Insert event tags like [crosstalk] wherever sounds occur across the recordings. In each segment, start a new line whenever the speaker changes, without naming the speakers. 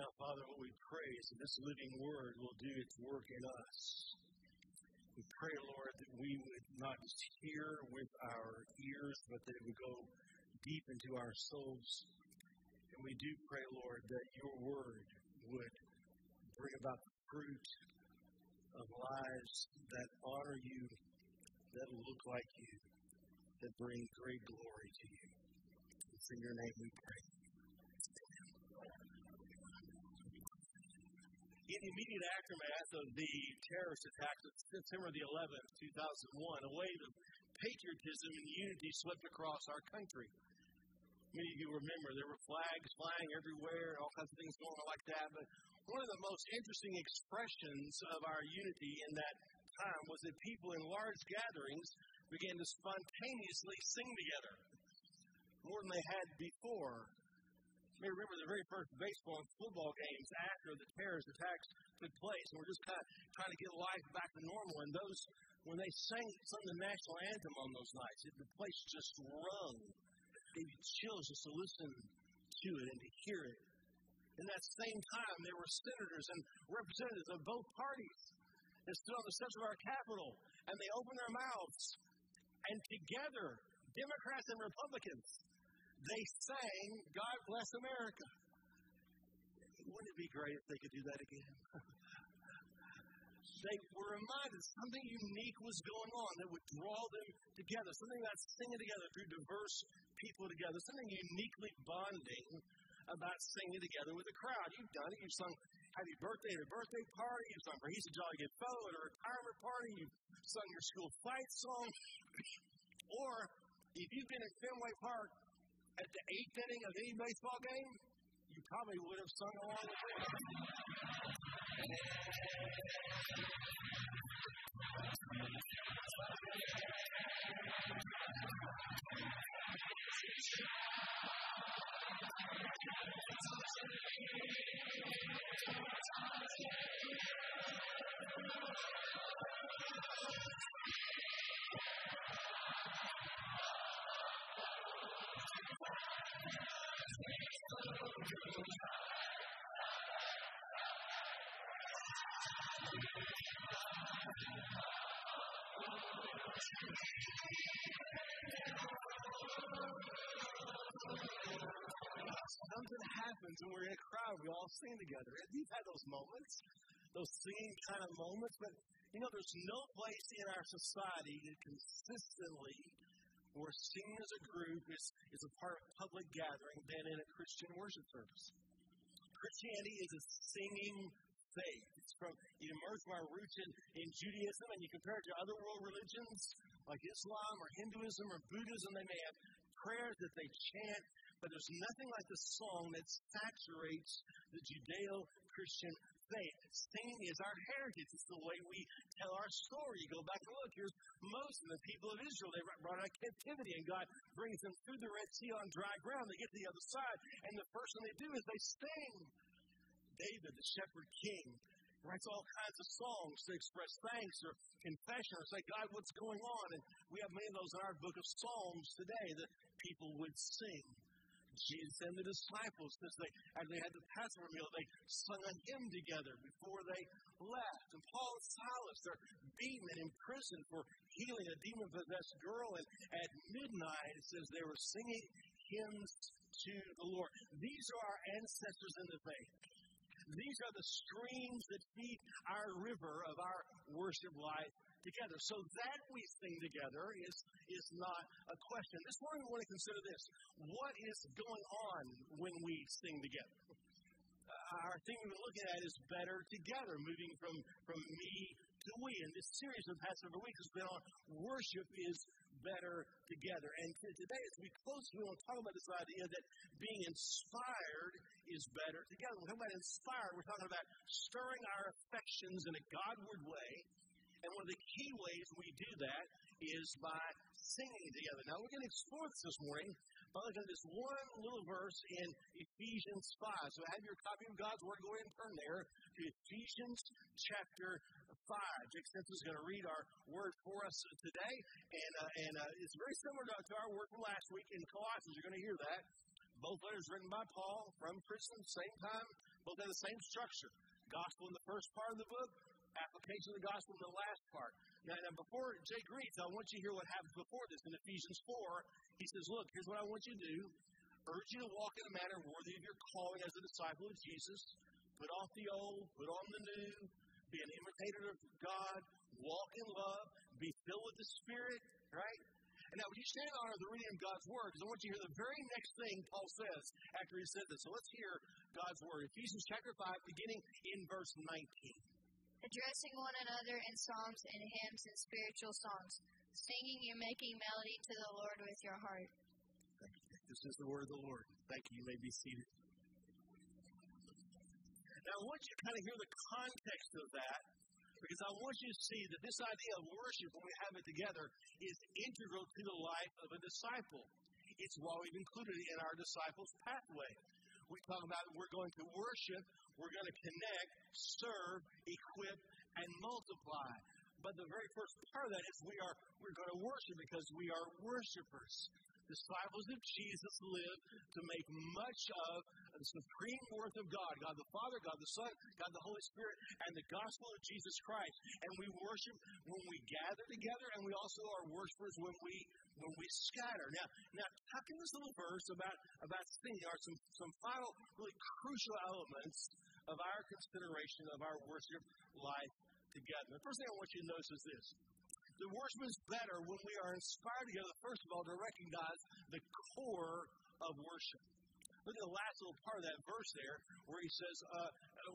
Now, Father, what we pray is that this living word will do its work in us. We pray, Lord, that we would not just hear with our ears, but that it would go deep into our souls. And we do pray, Lord, that your word would bring about the fruit of lives that honor you, that look like you, that bring great glory to you. It's in your name we pray. In the immediate aftermath of the terrorist attacks of September the 11th, 2001, a wave of patriotism and unity swept across our country. Many of you remember there were flags flying everywhere, all kinds of things going on like that. But one of the most interesting expressions of our unity in that time was that people in large gatherings began to spontaneously sing together more than they had before. May remember the very first baseball and football games after the terrorist attacks took place, and we're just kind of trying to get life back to normal. And those, when they sang of the national anthem on those nights, it, the place just rung. Gave you chills just to listen to it and to hear it. In that same time, there were senators and representatives of both parties that stood on the steps of our Capitol, and they opened their mouths, and together, Democrats and Republicans, they sang, God bless America. Wouldn't it be great if they could do that again? they were reminded something unique was going on that would draw them together, something that's singing together through diverse people together, something uniquely bonding about singing together with a crowd. You've done it. You've sung Happy Birthday at a birthday party. You've sung For He's a Jolly Good Fellow at a retirement party. You've sung your school fight song. [clears throat] or if you've been at Fenway Park at the eighth inning of any baseball game, you probably would have sung along with me. Something happens when we're in a crowd, we all sing together. And you've had those moments, those singing kind of moments, but you know, there's no place in our society that consistently singing as a group is, is a part of public gathering than in a Christian worship service. Christianity is a singing faith. It's from it emerged from our roots in, in Judaism, and you compare it to other world religions like Islam or Hinduism or Buddhism, they may have prayers that they chant, but there's nothing like the song that saturates the Judeo Christian faith. Singing is our heritage. It's the way we tell our story. You go back and look, here's Moses and the people of Israel. They brought out of captivity, and God brings them through the Red Sea on dry ground. They get to the other side, and the first thing they do is they sing. David, the shepherd king, writes all kinds of songs to express thanks or confession or say, God, what's going on? And we have many of those in our book of Psalms today that people would sing. Jesus and the disciples, as they, as they had the Passover meal, they sung a hymn together before they left. And Paul and Silas, they're beaten and imprisoned for healing a demon possessed girl. And at midnight, it says they were singing hymns to the Lord. These are our ancestors in the faith. These are the streams that feed our river of our worship life together. So that we sing together is, is not a question. This morning we want to consider this. What is going on when we sing together? Uh, our theme we're looking at is better together, moving from, from me to we. And this series of Passover week has been on worship is better together. And today, as we close, we want to talk about this idea that being inspired is better together. When we talk about inspired, we're talking about stirring our affections in a Godward way and one of the key ways we do that is by singing together. Now, we're going to explore this this morning by looking at this one little verse in Ephesians 5. So, have your copy of God's Word. Go ahead and turn there to Ephesians chapter 5. Jake Simpson is going to read our word for us today. And, uh, and uh, it's very similar to, to our word from last week in Colossians. You're going to hear that. Both letters written by Paul from prison, same time, Both have the same structure. Gospel in the first part of the book, application of the gospel in the last part. Now, now before Jake reads, I want you to hear what happens before this. In Ephesians 4, he says, Look, here's what I want you to do. Urge you to walk in a manner worthy of your calling as a disciple of Jesus. Put off the old, put on the new, be an imitator of God, walk in love, be filled with the Spirit, right? And now, when you stand on the reading of God's Word, because I want you to hear the very next thing Paul says after he said this. So let's hear God's Word. Ephesians chapter 5, beginning in verse 19
addressing one another in psalms and hymns and spiritual songs, singing and making melody to the Lord with your heart.
This is the word of the Lord. Thank you. You may be seated. Now, I want you to kind of hear the context of that because I want you to see that this idea of worship, when we have it together, is integral to the life of a disciple. It's why we've included it in our disciples' pathway. We talk about we're going to worship, we're going to connect, serve, equip, and multiply. But the very first part of that is we are we're going to worship because we are worshipers. Disciples of Jesus live to make much of the supreme worth of God, God the Father, God the Son, God the Holy Spirit, and the gospel of Jesus Christ. And we worship when we gather together, and we also are worshipers when we when we scatter. Now, now tuck in this little verse about about singing are some some final really crucial elements of our consideration of our worship life together. The first thing I want you to notice is this. The worship is better when we are inspired together, first of all, to recognize the core of worship. Look at the last little part of that verse there, where he says, uh,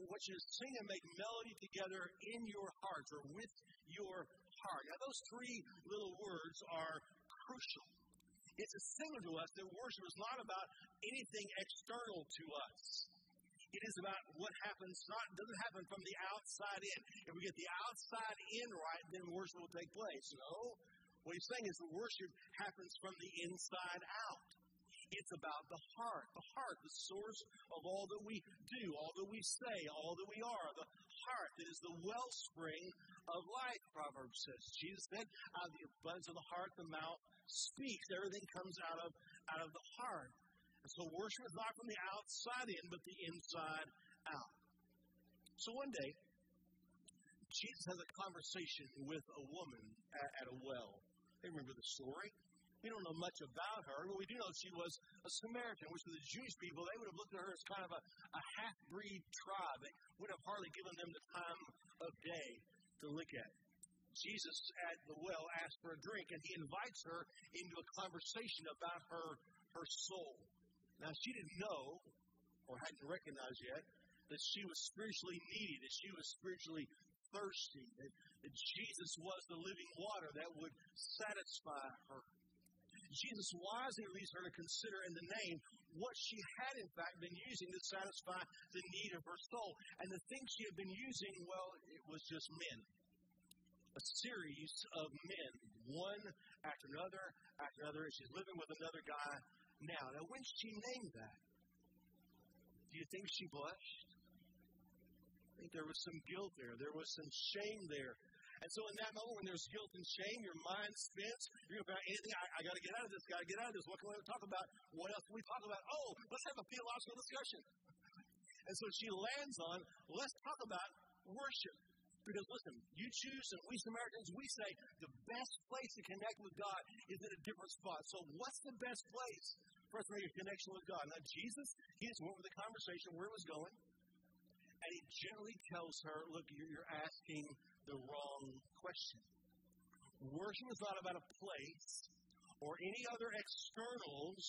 want you sing and make melody together in your hearts or with your heart. Now, those three little words are crucial. It's a signal to us that worship is not about anything external to us. It is about what happens, not doesn't happen from the outside in. If we get the outside in right, then worship will take place. No. What he's saying is the worship happens from the inside out. It's about the heart. The heart, the source of all that we do, all that we say, all that we are. The heart that is the wellspring of life, Proverbs says. Jesus said, out of the abundance of the heart, the mouth speaks. Everything comes out of, out of the heart. And so worship is not from the outside in, but the inside out. So one day, Jesus has a conversation with a woman at, at a well. They remember the story. We don't know much about her, but we do know she was a Samaritan, which to the Jewish people, they would have looked at her as kind of a, a half breed tribe. They would have hardly given them the time of day to look at. Jesus at the well asks for a drink, and he invites her into a conversation about her, her soul. Now, she didn't know, or hadn't recognized yet, that she was spiritually needy, that she was spiritually thirsty, that, that Jesus was the living water that would satisfy her. Jesus wisely leads her to consider in the name what she had, in fact, been using to satisfy the need of her soul. And the thing she had been using, well, it was just men. A series of men, one after another after another. She's living with another guy now. Now, when she named that, do you think she blushed? I think there was some guilt there. There was some shame there. And so in that moment when there's guilt and shame, your mind spins. You're about anything. I, I got to get out of this. Got to get out of this. What can we talk about? What else can we talk about? Oh, let's have a theological discussion. And so she lands on let's talk about worship. Because listen, you choose, and we Samaritans, we say the best place to connect with God is in a different spot. So what's the best place for us to make a connection with God? Now, Jesus, he just went with the conversation where it was going. And he gently tells her, look, you're asking the wrong question. Worship is not about a place or any other externals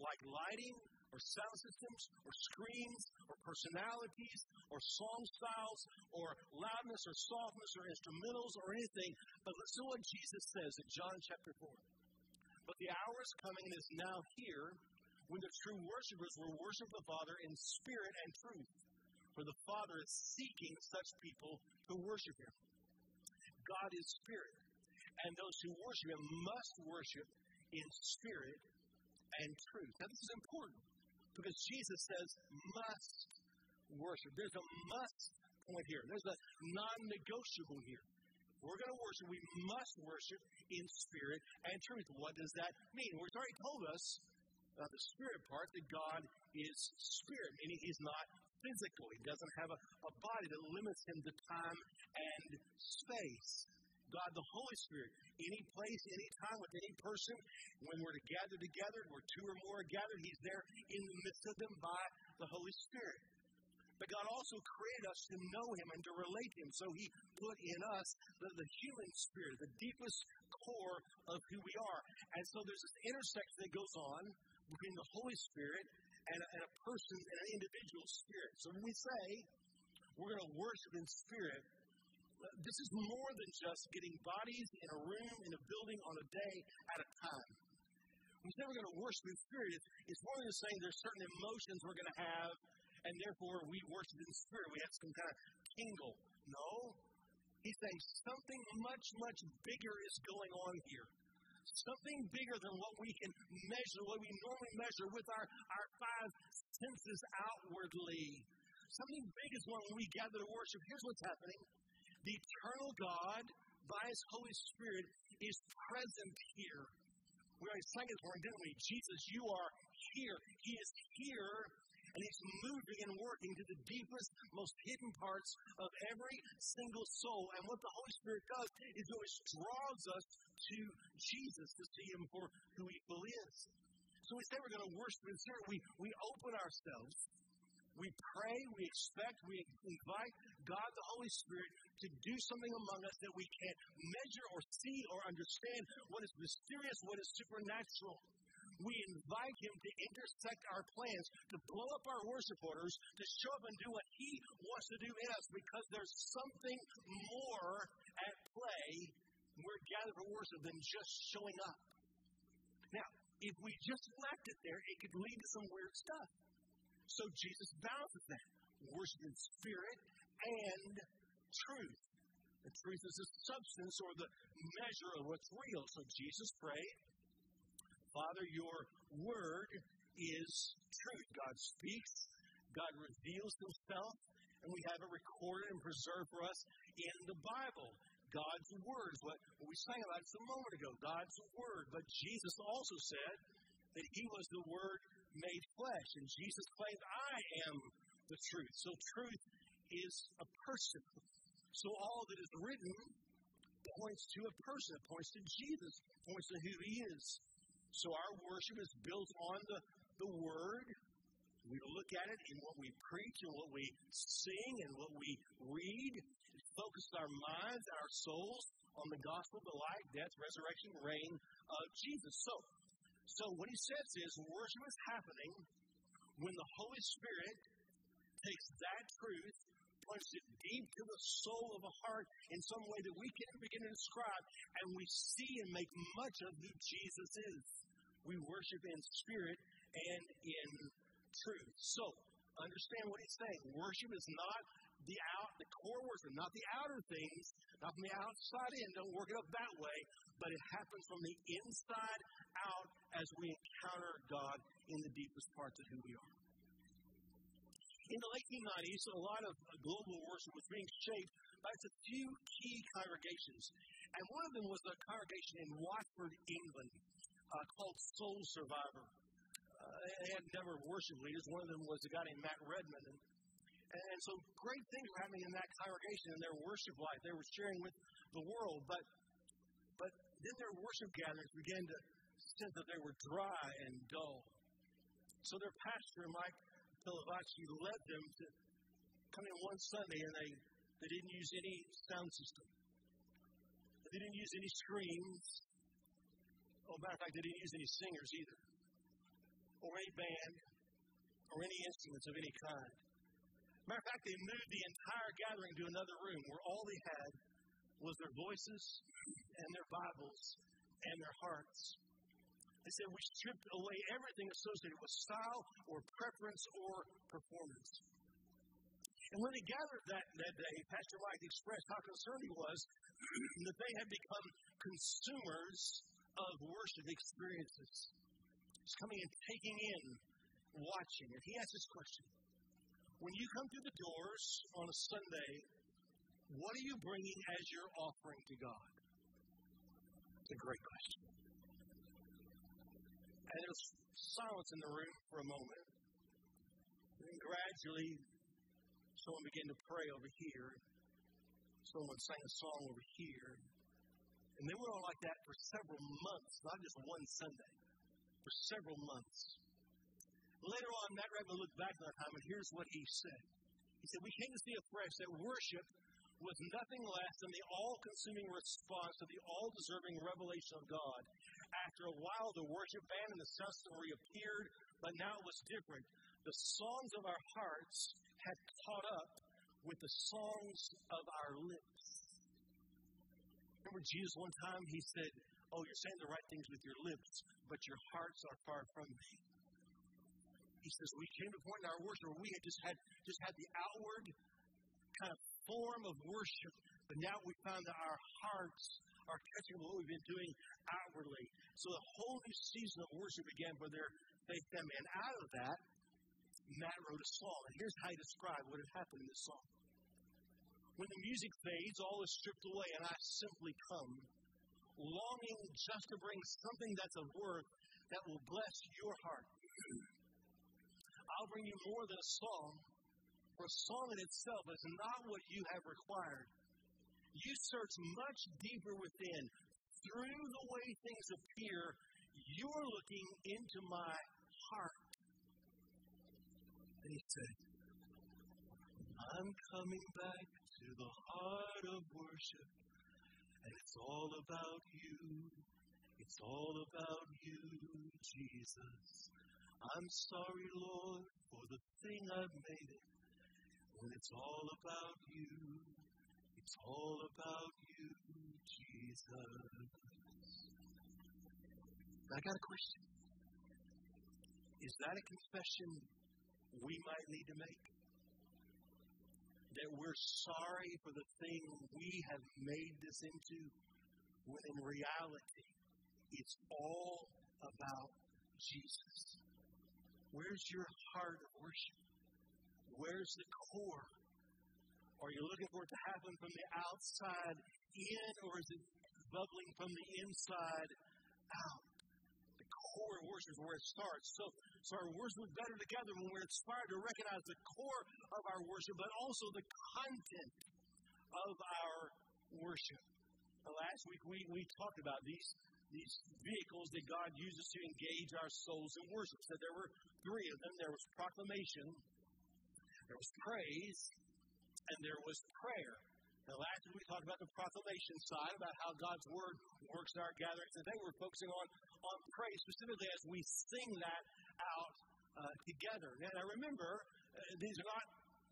like lighting or sound systems or screens or personalities or song styles or loudness or softness or instrumentals or anything. But listen to what Jesus says in John chapter 4. But the hour is coming and is now here when the true worshipers will worship the Father in spirit and truth. For the Father is seeking such people to worship Him. God is spirit, and those who worship Him must worship in spirit and truth. Now, this is important because Jesus says must worship. There's a must point here. There's a non-negotiable here. We're going to worship. We must worship in spirit and truth. What does that mean? Well, it's already told us about the spirit part that God is spirit, meaning He's not physical. He doesn't have a, a body that limits him to time and space. God the Holy Spirit, any place, any time, with any person, when we're to gather together, where two or more are gathered, He's there in the midst of them by the Holy Spirit. But God also created us to know Him and to relate to Him. So He put in us the, the human spirit, the deepest core of who we are. And so there's this intersection that goes on between the Holy Spirit and a, and a person and an individual spirit. So when we say we're going to worship in spirit, uh, this is more than just getting bodies in a room, in a building on a day at a time. Say we're going to worship in spirit. It's more than saying there's certain emotions we're going to have, and therefore we worship in spirit. We have some kind of tingle. No. He's saying something much, much bigger is going on here. Something bigger than what we can measure, what we normally measure with our, our five senses outwardly. Something big is when we gather to worship. Here's what's happening the eternal God, by His Holy Spirit, is present here. We already sang it morning, didn't we? Jesus, you are here. He is here, and He's moving and working to the deepest, most hidden parts of every single soul. And what the Holy Spirit does is always draws us to Jesus to see Him for who He fully is. So we say we're going to worship in spirit. We, we open ourselves we pray, we expect, we invite God the Holy Spirit to do something among us that we can't measure or see or understand what is mysterious, what is supernatural. We invite Him to intersect our plans, to blow up our worship orders, to show up and do what He wants to do in us because there's something more at play we're gathered for worship than just showing up. Now, if we just left it there, it could lead to some weird stuff. So Jesus balances that worship in spirit and truth. The truth is the substance or the measure of what's real. So Jesus prayed, Father, your word is truth. God speaks, God reveals himself, and we have it recorded and preserved for us in the Bible. God's word is what we sang about just a moment ago. God's word. But Jesus also said that he was the word made flesh. And Jesus claimed, I am the truth. So truth is a person. So all that is written points to a person, it points to Jesus, points to who he is. So our worship is built on the, the word. We look at it in what we preach and what we sing and what we read. Focus our minds, and our souls on the gospel, the life, death, resurrection, reign of Jesus. So so what he says is worship is happening when the Holy Spirit takes that truth, plunges it deep to the soul of a heart in some way that we can't begin to describe, and we see and make much of who Jesus is. We worship in spirit and in truth. So, understand what he's saying. Worship is not the out, the core worship, not the outer things, not from the outside in. Don't work it up that way, but it happens from the inside out as we encounter God in the deepest parts of who we are. In the late 1990s, a lot of global worship was being shaped by a few key congregations. And one of them was a congregation in Watford, England, uh, called Soul Survivor. Uh, they had never worship leaders. One of them was a guy named Matt Redman. And, and so great things were happening in that congregation in their worship life. They were sharing with the world. But, but then their worship gatherings began to sense that they were dry and dull. So their pastor, Mike Pilavachi, led them to come in one Sunday and they, they didn't use any sound system. They didn't use any screens. Oh, matter of fact, they didn't use any singers either. Or any band. Or any instruments of any kind. Matter of fact, they moved the entire gathering to another room where all they had was their voices and their Bibles and their hearts. They said we stripped away everything associated with style or preference or performance. And when they gathered that, that day, Pastor Mike expressed how concerned he was [clears throat] that they had become consumers of worship experiences. Just coming and taking in, watching. And he asked this question When you come through the doors on a Sunday, what are you bringing as your offering to God? It's a great question. And there was silence in the room for a moment. And then gradually, Someone began to pray over here. Someone sang a song over here. And they went on like that for several months, not just one Sunday, for several months. Later on, Matt Redman looked back on that time, and here's what he said. He said, We came to see afresh that worship was nothing less than the all consuming response to the all deserving revelation of God. After a while, the worship band and the system reappeared, but now it was different. The songs of our hearts had caught up with the songs of our lips. Remember Jesus one time, he said, Oh, you're saying the right things with your lips, but your hearts are far from me. He says, We came to a point in our worship where we had just had just had the outward kind of form of worship, but now we found that our hearts are catching what we've been doing outwardly. So the whole new season of worship began for their faith family. And out of that, Matt wrote a song. And here's how he described what had happened in this song. When the music fades, all is stripped away, and I simply come, longing just to bring something that's of worth that will bless your heart. I'll bring you more than a song, for a song in itself is not what you have required. You search much deeper within. Through the way things appear, you're looking into my heart. And he said, I'm coming back to the heart of worship, and it's all about you. It's all about you, Jesus. I'm sorry, Lord, for the thing I've made it. When it's all about you, it's all about you, Jesus. I got a question. Is that a confession we might need to make? That we're sorry for the thing we have made this into, when in reality, it's all about Jesus. Where's your heart of worship? Where's the core? Are you looking for it to happen from the outside in, or is it bubbling from the inside out? The core worship is where it starts. So, so our worship is better together when we're inspired to recognize the core of our worship, but also the content of our worship. Last week we, we talked about these these vehicles that God uses to engage our souls in worship. So there were three of them. There was proclamation, there was praise, and there was prayer. Now, last week we talked about the proclamation side, about how God's word works in our gatherings. Today we're focusing on, on praise, specifically as we sing that out uh, together. Now, remember, uh, these are not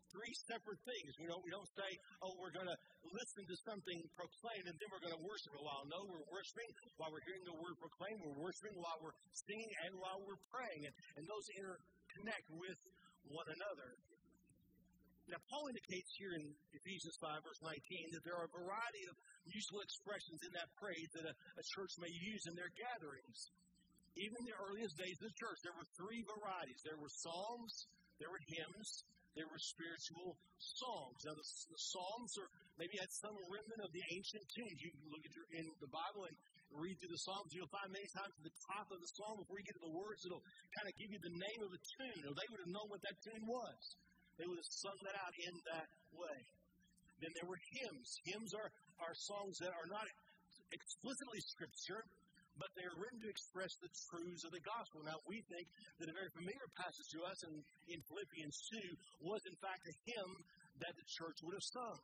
three separate things. We don't, we don't say, oh, we're going to listen to something proclaimed and then we're going to worship a while. No, we're worshiping while we're hearing the word proclaimed. We're worshiping while we're singing and while we're praying. And, and those interconnect with one another. Now, Paul indicates here in Ephesians 5, verse 19, that there are a variety of useful expressions in that praise that a, a church may use in their gatherings. Even in the earliest days of the church, there were three varieties there were psalms, there were hymns, there were spiritual songs. Now, the, the Psalms are maybe had some remnant of the ancient tunes. You can look at your, in the Bible and read through the Psalms. You'll find many times at the top of the Psalm, before you get to the words, it'll kind of give you the name of the tune, or they would have known what that tune was. They would have sung that out in that way. Then there were hymns. Hymns are, are songs that are not explicitly scripture, but they are written to express the truths of the gospel. Now, we think that a very familiar passage to us in, in Philippians 2 was, in fact, a hymn that the church would have sung.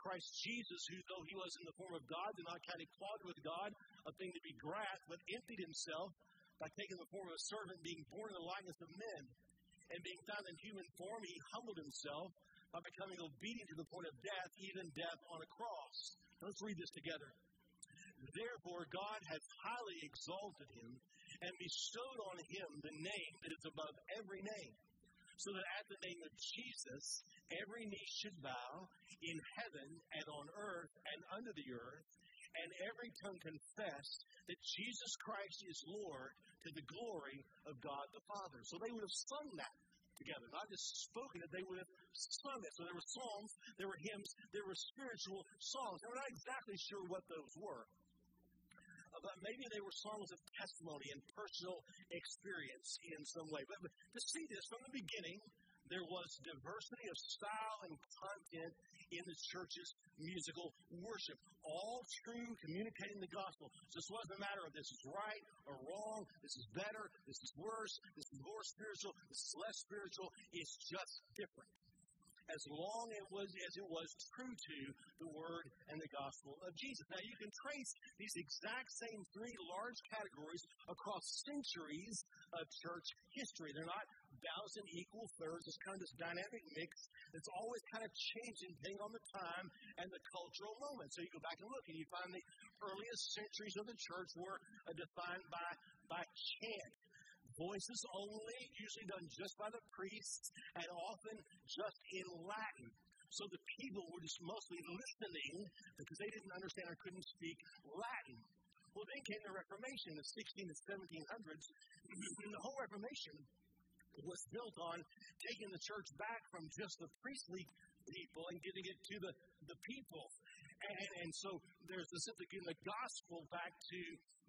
Christ Jesus, who, though he was in the form of God, did not count equality with God a thing to be grasped, but emptied himself by taking the form of a servant, being born in the likeness of men. And being found in human form, he humbled himself by becoming obedient to the point of death, even death on a cross. Let's read this together. Therefore, God has highly exalted him and bestowed on him the name that is above every name, so that at the name of Jesus, every knee should bow in heaven and on earth and under the earth, and every tongue confess that Jesus Christ is Lord to the glory of God the Father. So they would have sung that together, not just spoken it, they would have sung it. So there were songs, there were hymns, there were spiritual songs. I'm not exactly sure what those were uh, but maybe they were songs of testimony and personal experience in some way. But, but to see this from the beginning, there was diversity of style and content in the church's musical worship. All true communicating the gospel. So this wasn't a matter of this is right or wrong, this is better, this is worse, this is more spiritual, this is less spiritual. It's just different as long it was as it was true to the word and the gospel of Jesus. Now you can trace these exact same three large categories across centuries of church history. They're not in equal thirds. It's kind of this dynamic mix that's always kind of changing depending on the time and the cultural moment. So you go back and look and you find the earliest centuries of the church were uh, defined by by chant voices only, usually done just by the priests, and often just in Latin. So the people were just mostly listening because they didn't understand or couldn't speak Latin. Well, then came the Reformation, the 16 and 1700s. [clears throat] the whole Reformation was built on taking the church back from just the priestly people and getting it to the, the people. And, and so there's the simply getting the gospel back to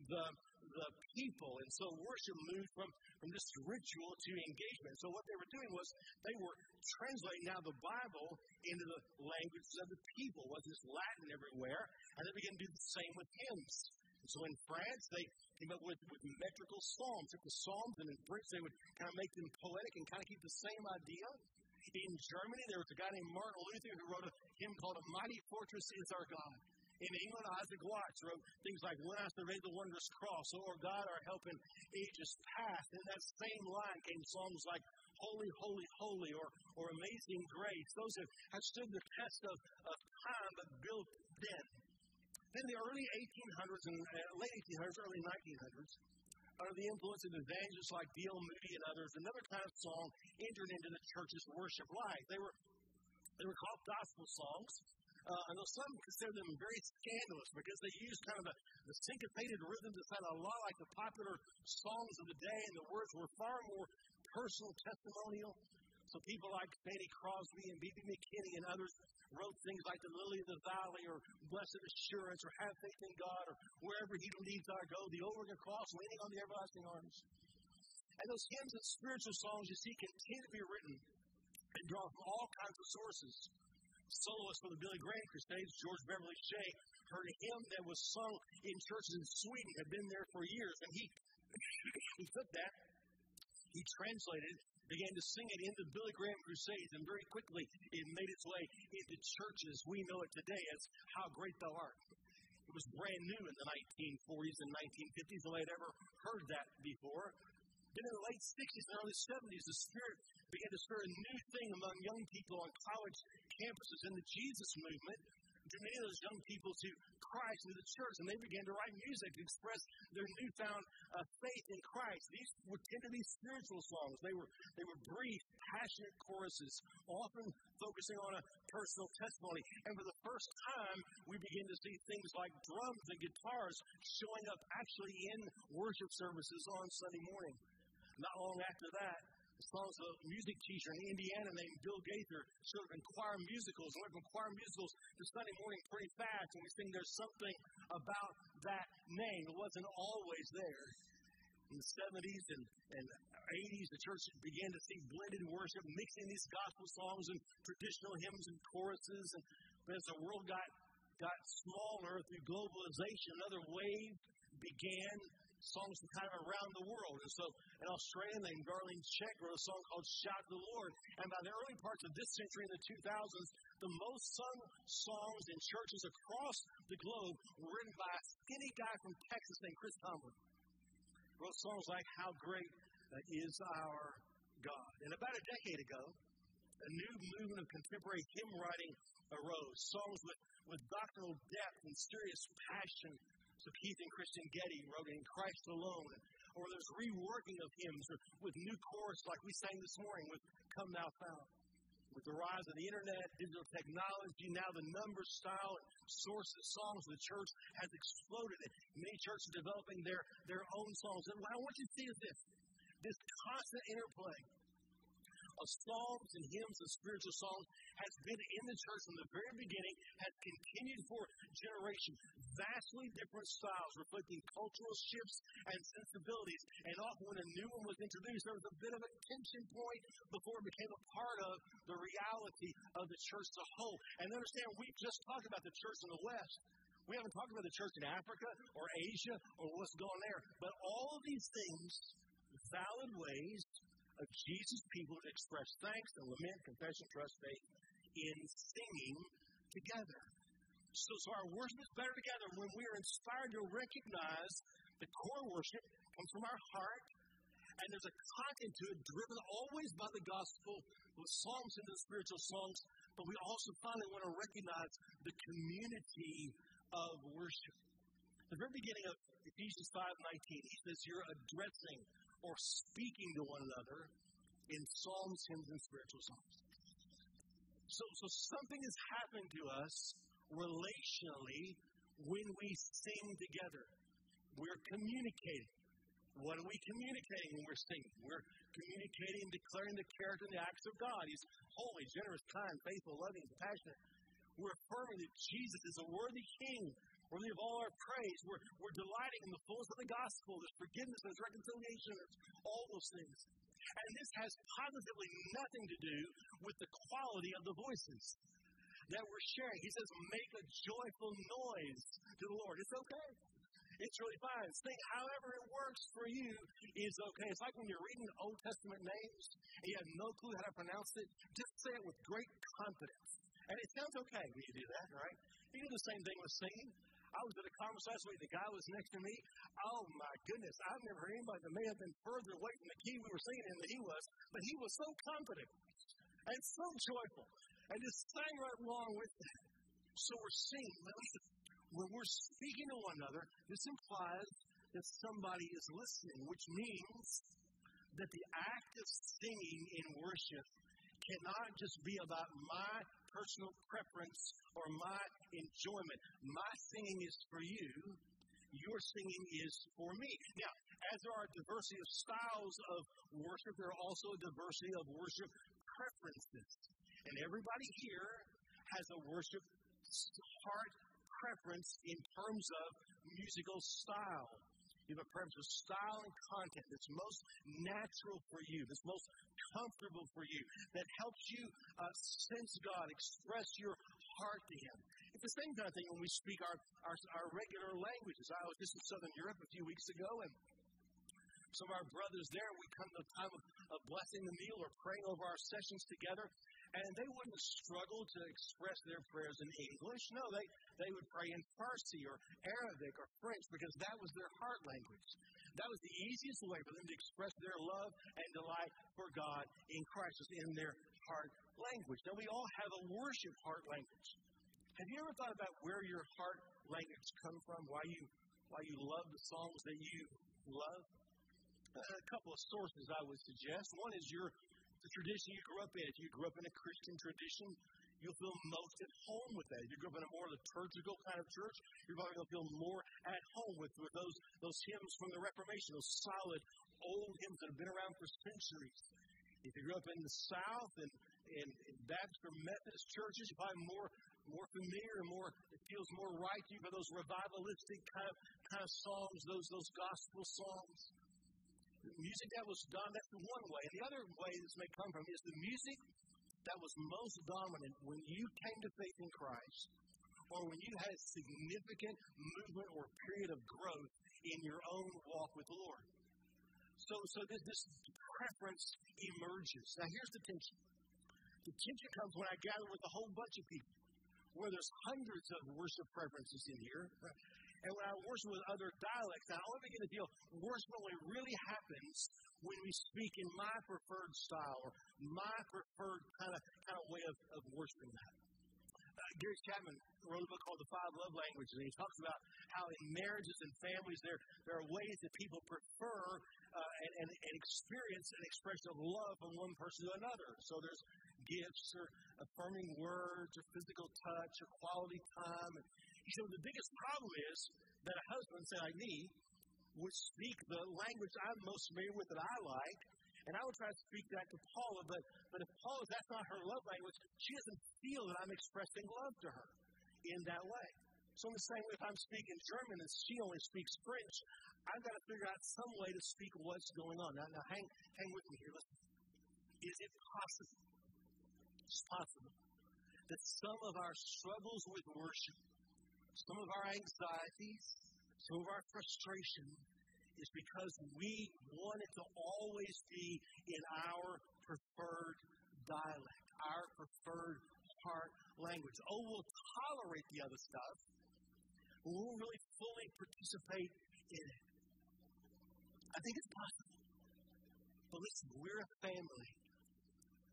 the the people. And so worship moved from, from this ritual to engagement. So what they were doing was they were translating now the Bible into the languages of the people. Wasn't Latin everywhere. And they began to do the same with hymns. And so in France, they came up with, with metrical psalms. Took the psalms, and in French, they would kind of make them poetic and kind of keep the same idea. In Germany, there was a guy named Martin Luther who wrote a hymn called A Mighty Fortress is Our God. In England, Isaac Watts wrote things like, When I survey the wondrous cross, O Lord God, our help in ages past. In that same line came songs like Holy, Holy, Holy, or, or Amazing Grace. Those have, have stood the test of, of time, but built then. In the early 1800s and uh, late 1800s, early 1900s, under the influence of evangelists like D.L. Moody and others, another kind of song entered into the church's worship life. They were they were called gospel songs. Uh, I know some consider them very scandalous because they use kind of the, the syncopated rhythm that sound a lot like the popular songs of the day, and the words were far more personal, testimonial. So people like Fanny Crosby and B.B. McKinney and others wrote things like the lily of the valley or blessed assurance or have faith in God or wherever he leads our go, the overland cross, leaning on the everlasting arms. And those hymns and spiritual songs you see continue to be written and draw from all kinds of sources soloist for the Billy Graham Crusades, George Beverly Shea, heard a hymn that was sung in churches in Sweden, had been there for years, and he, [coughs] he took that, he translated, began to sing it in the Billy Graham Crusades, and very quickly it made its way into churches. We know it today as How Great Thou Art. It was brand new in the 1940s and 1950s. Nobody had ever heard that before. Then in the late 60s and early 70s, the Spirit began to stir a new thing among young people on college campuses in the Jesus movement. To many of those young people to Christ and the church, and they began to write music to express their newfound uh, faith in Christ. These would tend to be spiritual songs. They were they were brief, passionate choruses, often focusing on a personal testimony. And for the first time, we begin to see things like drums and guitars showing up actually in worship services on Sunday morning. Not long after that, of a music teacher in Indiana named Bill Gaither sort of in choir musicals. And went from choir musicals to Sunday morning pretty fast, and we think there's something about that name. It wasn't always there. In the 70s and, and 80s, the church began to see blended worship, mixing these gospel songs and traditional hymns and choruses. And as the world got got smaller through globalization, another wave began songs from kind of around the world. And so an Australian named Darlene Zschech wrote a song called Shout to the Lord. And by the early parts of this century, in the 2000s, the most sung songs in churches across the globe were written by a skinny guy from Texas named Chris Tomlin. Wrote songs like How Great uh, Is Our God. And about a decade ago, a new movement of contemporary hymn writing arose. Songs with, with doctrinal depth and serious passion so Keith and Kristyn Getty wrote in Christ Alone. Or there's reworking of hymns with new chorus like we sang this morning with Come Thou Fount. With the rise of the internet, digital technology, now the number, style, and source of songs of the church has exploded. Many churches are developing their, their own songs. And what I want you to see is this this constant interplay of psalms and hymns and spiritual songs has been in the church from the very beginning, has continued for generations. Vastly different styles reflecting cultural shifts and sensibilities. And often when a new one was introduced, there was a bit of a tension point before it became a part of the reality of the church as a whole. And understand, we just talked about the church in the West. We haven't talked about the church in Africa or Asia or what's going there. But all of these things, valid ways of Jesus' people to express thanks and lament, confession, trust, faith in singing together. So, so our worship is better together when we are inspired to recognize the core worship comes from our heart, and there's a content to it driven always by the gospel with psalms and the spiritual songs, but we also finally want to recognize the community of worship. the very beginning of Ephesians 5:19, he says you're addressing or speaking to one another in psalms, hymns, and spiritual songs. So, so something is happening to us relationally when we sing together. We're communicating. What are we communicating when we're singing? We're communicating, declaring the character and the acts of God. He's holy, generous, kind, faithful, loving, compassionate. We're affirming that Jesus is a worthy King, worthy of all our praise. We're, we're delighting in the fullness of the gospel. There's forgiveness, there's reconciliation, there's all those things. And this has positively nothing to do with the quality of the voices that we're sharing. He says, make a joyful noise to the Lord. It's okay. It's really fine. Sing however it works for you is okay. It's like when you're reading Old Testament names and you have no clue how to pronounce it, just say it with great confidence. And it sounds okay when you do that, right? You do the same thing with singing. I was at a conference last week. The guy was next to me. Oh my goodness, I've never heard anybody that may have been further away from the key we were singing in than he was, but he was so confident and so joyful and just sang right along with that. So we're singing. When we're speaking to one another, this implies that somebody is listening, which means that the act of singing in worship cannot just be about my personal preference or my enjoyment. My singing is for you, your singing is for me. Now, as there are a diversity of styles of worship, there are also a diversity of worship preferences. And everybody here has a worship heart preference in terms of musical style. You have a preference of style and content that's most natural for you, that's most comfortable for you, that helps you uh, sense God, express your heart to Him. The same kind of thing when we speak our, our, our regular languages. I was just in Southern Europe a few weeks ago, and some of our brothers there, we come to a time of, of blessing the meal or praying over our sessions together, and they wouldn't struggle to express their prayers in English. No, they, they would pray in Farsi or Arabic or French because that was their heart language. That was the easiest way for them to express their love and delight for God in Christ, was in their heart language. Now, we all have a worship heart language. Have you ever thought about where your heart language comes from? Why you why you love the songs that you love? A couple of sources I would suggest. One is your the tradition you grew up in. If you grew up in a Christian tradition, you'll feel most at home with that. If you grew up in a more liturgical kind of church, you're probably going to feel more at home with, with those, those hymns from the Reformation, those solid old hymns that have been around for centuries. If you grew up in the South and in, in Baptist or Methodist churches, you're probably more more familiar and more it feels more right to you for those revivalistic kind of kind of songs, those those gospel songs music that was done, that's the one way. And the other way this may come from is the music that was most dominant when you came to faith in Christ or when you had a significant movement or period of growth in your own walk with the Lord. So, so this, this preference emerges. Now, here's the tension. The tension comes when I gather with a whole bunch of people, where there's hundreds of worship preferences in here. And when I worship with other dialects, I only begin to feel worship only really happens when we speak in my preferred style or my preferred kind of kind of way of, of worshiping that. Uh, Gary Chapman wrote a book called The Five Love Languages, and he talks about how in marriages and families there, there are ways that people prefer uh, and, and, and experience an expression of love from one person to another. So there's gifts or affirming words or physical touch or quality time. He said, the biggest problem is that a husband, say like me, would speak the language I'm most familiar with that I like, And I would try to speak that to Paula, but, but if Paula, that's not her love language, she doesn't feel that I'm expressing love to her in that way. So in the same way, if I'm speaking German and she only speaks French, I've got to figure out some way to speak what's going on. Now, now hang, hang with me here. Listen. Is it possible? Possible that some of our struggles with worship, some of our anxieties, some of our frustration is because we want it to always be in our preferred dialect, our preferred heart language. Oh, we'll tolerate the other stuff, but we won't really fully participate in it. I think it's possible. But listen, we're a family.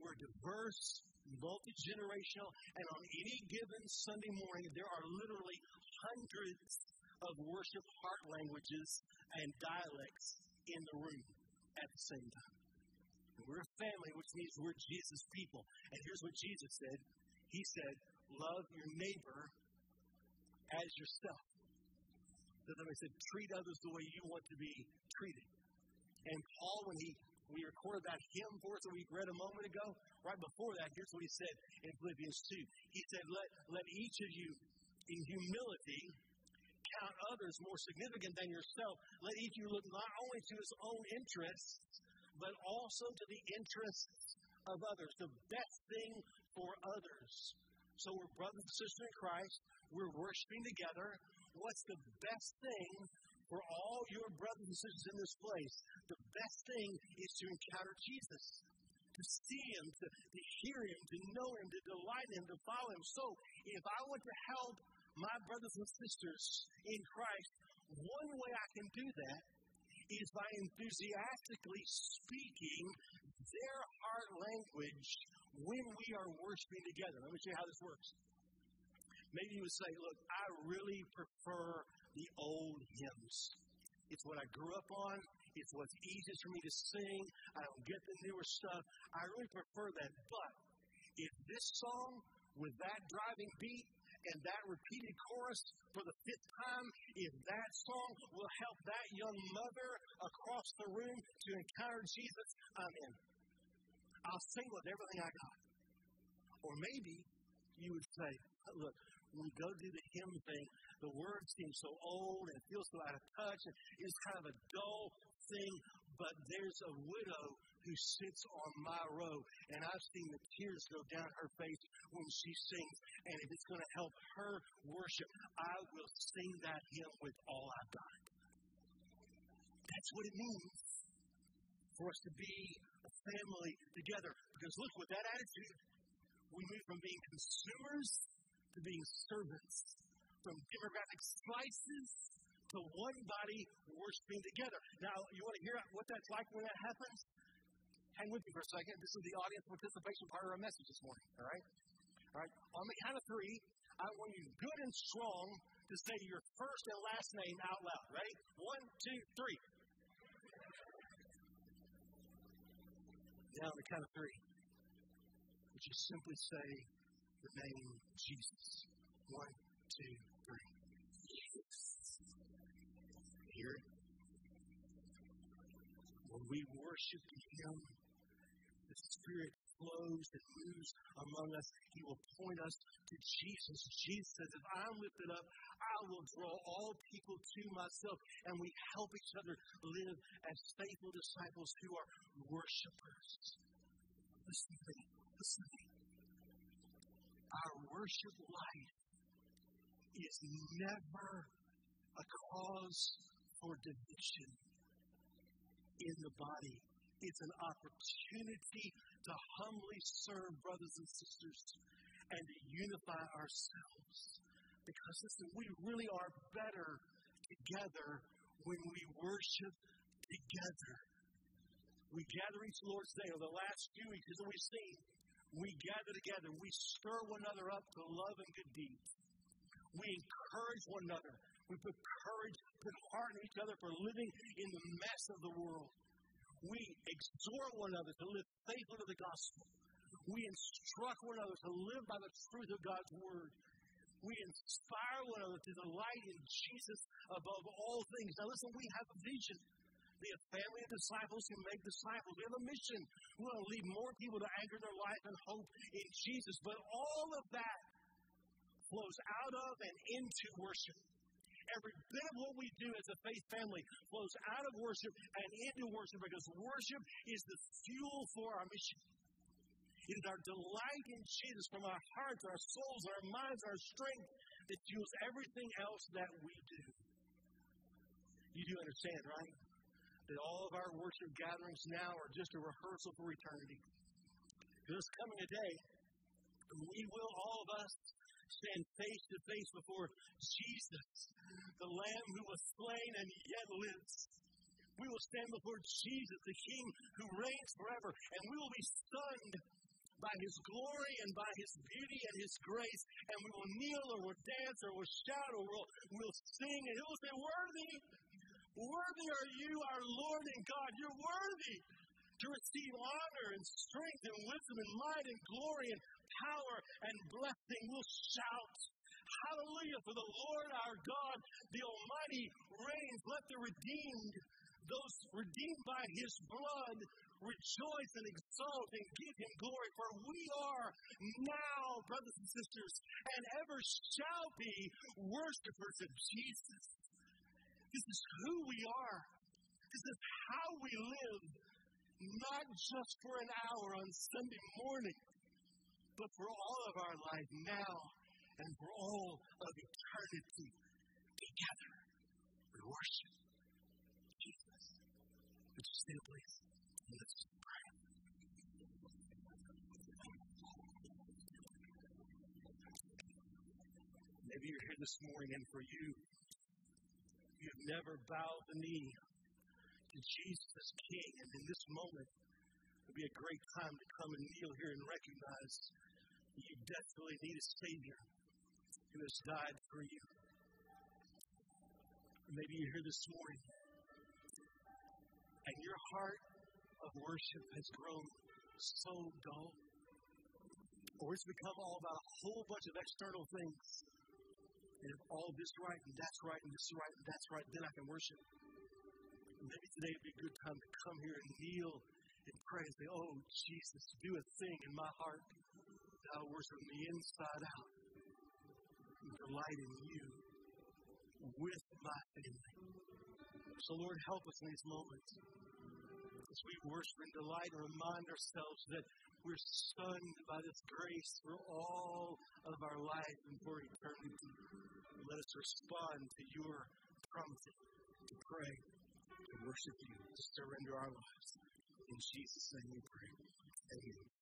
We're diverse, multi generational, and on any given Sunday morning, there are literally hundreds of worship heart languages and dialects in the room at the same time. And we're a family, which means we're Jesus' people. And here's what Jesus said He said, Love your neighbor as yourself. So then he said, Treat others the way you want to be treated. And Paul, when he we recorded that hymn for us that we read a moment ago, right before that, here's what he said in Philippians 2. He said, Let, let each of you in humility count others more significant than yourself. Let each of you look not only to his own interests, but also to the interests of others, the best thing for others. So we're brothers and sisters in Christ. We're worshiping together. What's the best thing for all your brothers and sisters in this place? The best thing is to encounter Jesus, to see him, to, to hear him, to know him, to delight him, to follow him. So if I want to help my brothers and sisters in Christ, one way I can do that is by enthusiastically speaking their heart language when we are worshiping together. Let me show you how this works. Maybe you would say, Look, I really prefer the old hymns. It's what I grew up on. It's what's easiest for me to sing. I don't get the newer stuff. I really prefer that. But if this song with that driving beat and that repeated chorus for the fifth time, if that song will help that young mother across the room to encounter Jesus, I'm in. I'll sing with everything I got. Or maybe you would say, look, when we go do the hymn thing, the words seem so old and it feels so out of touch and it's kind of a dull thing, but there's a widow who sits on my row, and I've seen the tears go down her face when she sings. And if it's going to help her worship, I will sing that hymn with all I've got. That's what it means for us to be a family together. Because look, with that attitude, we move from being consumers to being servants, from demographic slices to one body worshiping together. Now, you want to hear what that's like when that happens? Hang with me for a second. This is the audience participation part of our message this morning, all right? All right. On the count of three, I want you good and strong to say your first and last name out loud. Ready? One, two, three. Now, on the count of three, would you simply say the name Jesus? One, two, When we worship Him, the Spirit flows and moves among us. He will point us to Jesus. Jesus says, If I'm lifted up, I will draw all people to myself. And we help each other live as faithful disciples who are worshipers. Listen to me. Listen to me. Our worship life is never a cause for division in the body it's an opportunity to humbly serve brothers and sisters and to unify ourselves. Because, listen, we really are better together when we worship together. We gather each Lord's Day, over the last few weeks, as we've seen, we gather together. We stir one another up to love and good deeds. We encourage one another. We put courage, put heart in each other for living in the mess of the world. We exhort one another to live faithful to the gospel. We instruct one another to live by the truth of God's word. We inspire one another to delight in Jesus above all things. Now, listen, we have a vision be a family of disciples who make disciples. We have a mission. We want to lead more people to anchor their life and hope in Jesus. But all of that flows out of and into worship. Every bit of what we do as a faith family flows out of worship and into worship because worship is the fuel for our mission. It is our delight in Jesus from our hearts, our souls, our minds, our strength that fuels everything else that we do. You do understand, right? That all of our worship gatherings now are just a rehearsal for eternity. There's coming a day we will, all of us, stand face to face before Jesus, the Lamb who was slain and yet lives. We will stand before Jesus, the King who reigns forever, and we will be stunned by His glory and by His beauty and His grace. And we will kneel or we'll dance or we'll shout or we'll, we'll sing, and it will say, Worthy, worthy are you, our Lord and God. You're worthy to receive honor and strength and wisdom and might and glory and power and blessing. We'll shout, Hallelujah, for the Lord our God, the Almighty, reigns. Let the redeemed, those redeemed by His blood, rejoice and exalt and give Him glory. For we are now, brothers and sisters, and ever shall be worshipers of Jesus. This is who we are. This is how we live, not just for an hour on Sunday morning, but for all of our life now and for all of eternity together. We worship Jesus. Would you stand, please? Let's pray. Maybe you're here this morning, and for you, you've never bowed the knee to Jesus as King, and in this moment, it would be a great time to come and kneel here and recognize you desperately need a Savior who has died for you. maybe you're here this morning and your heart of worship has grown so dull, or it's become all about a whole bunch of external things. And if all this right and that's right and this is right and that's right, then I can worship. maybe today would be a good time to come here and kneel and pray and say, Oh, Jesus, do a thing in my heart Uh, I worship from the inside out. Delight in you with my family. So, Lord, help us in these moments as we worship and delight and remind ourselves that we're stunned by this grace for all of our life and for eternity. Let us respond to your prompting to pray, to worship you, to surrender our lives. In Jesus' name we pray. Amen.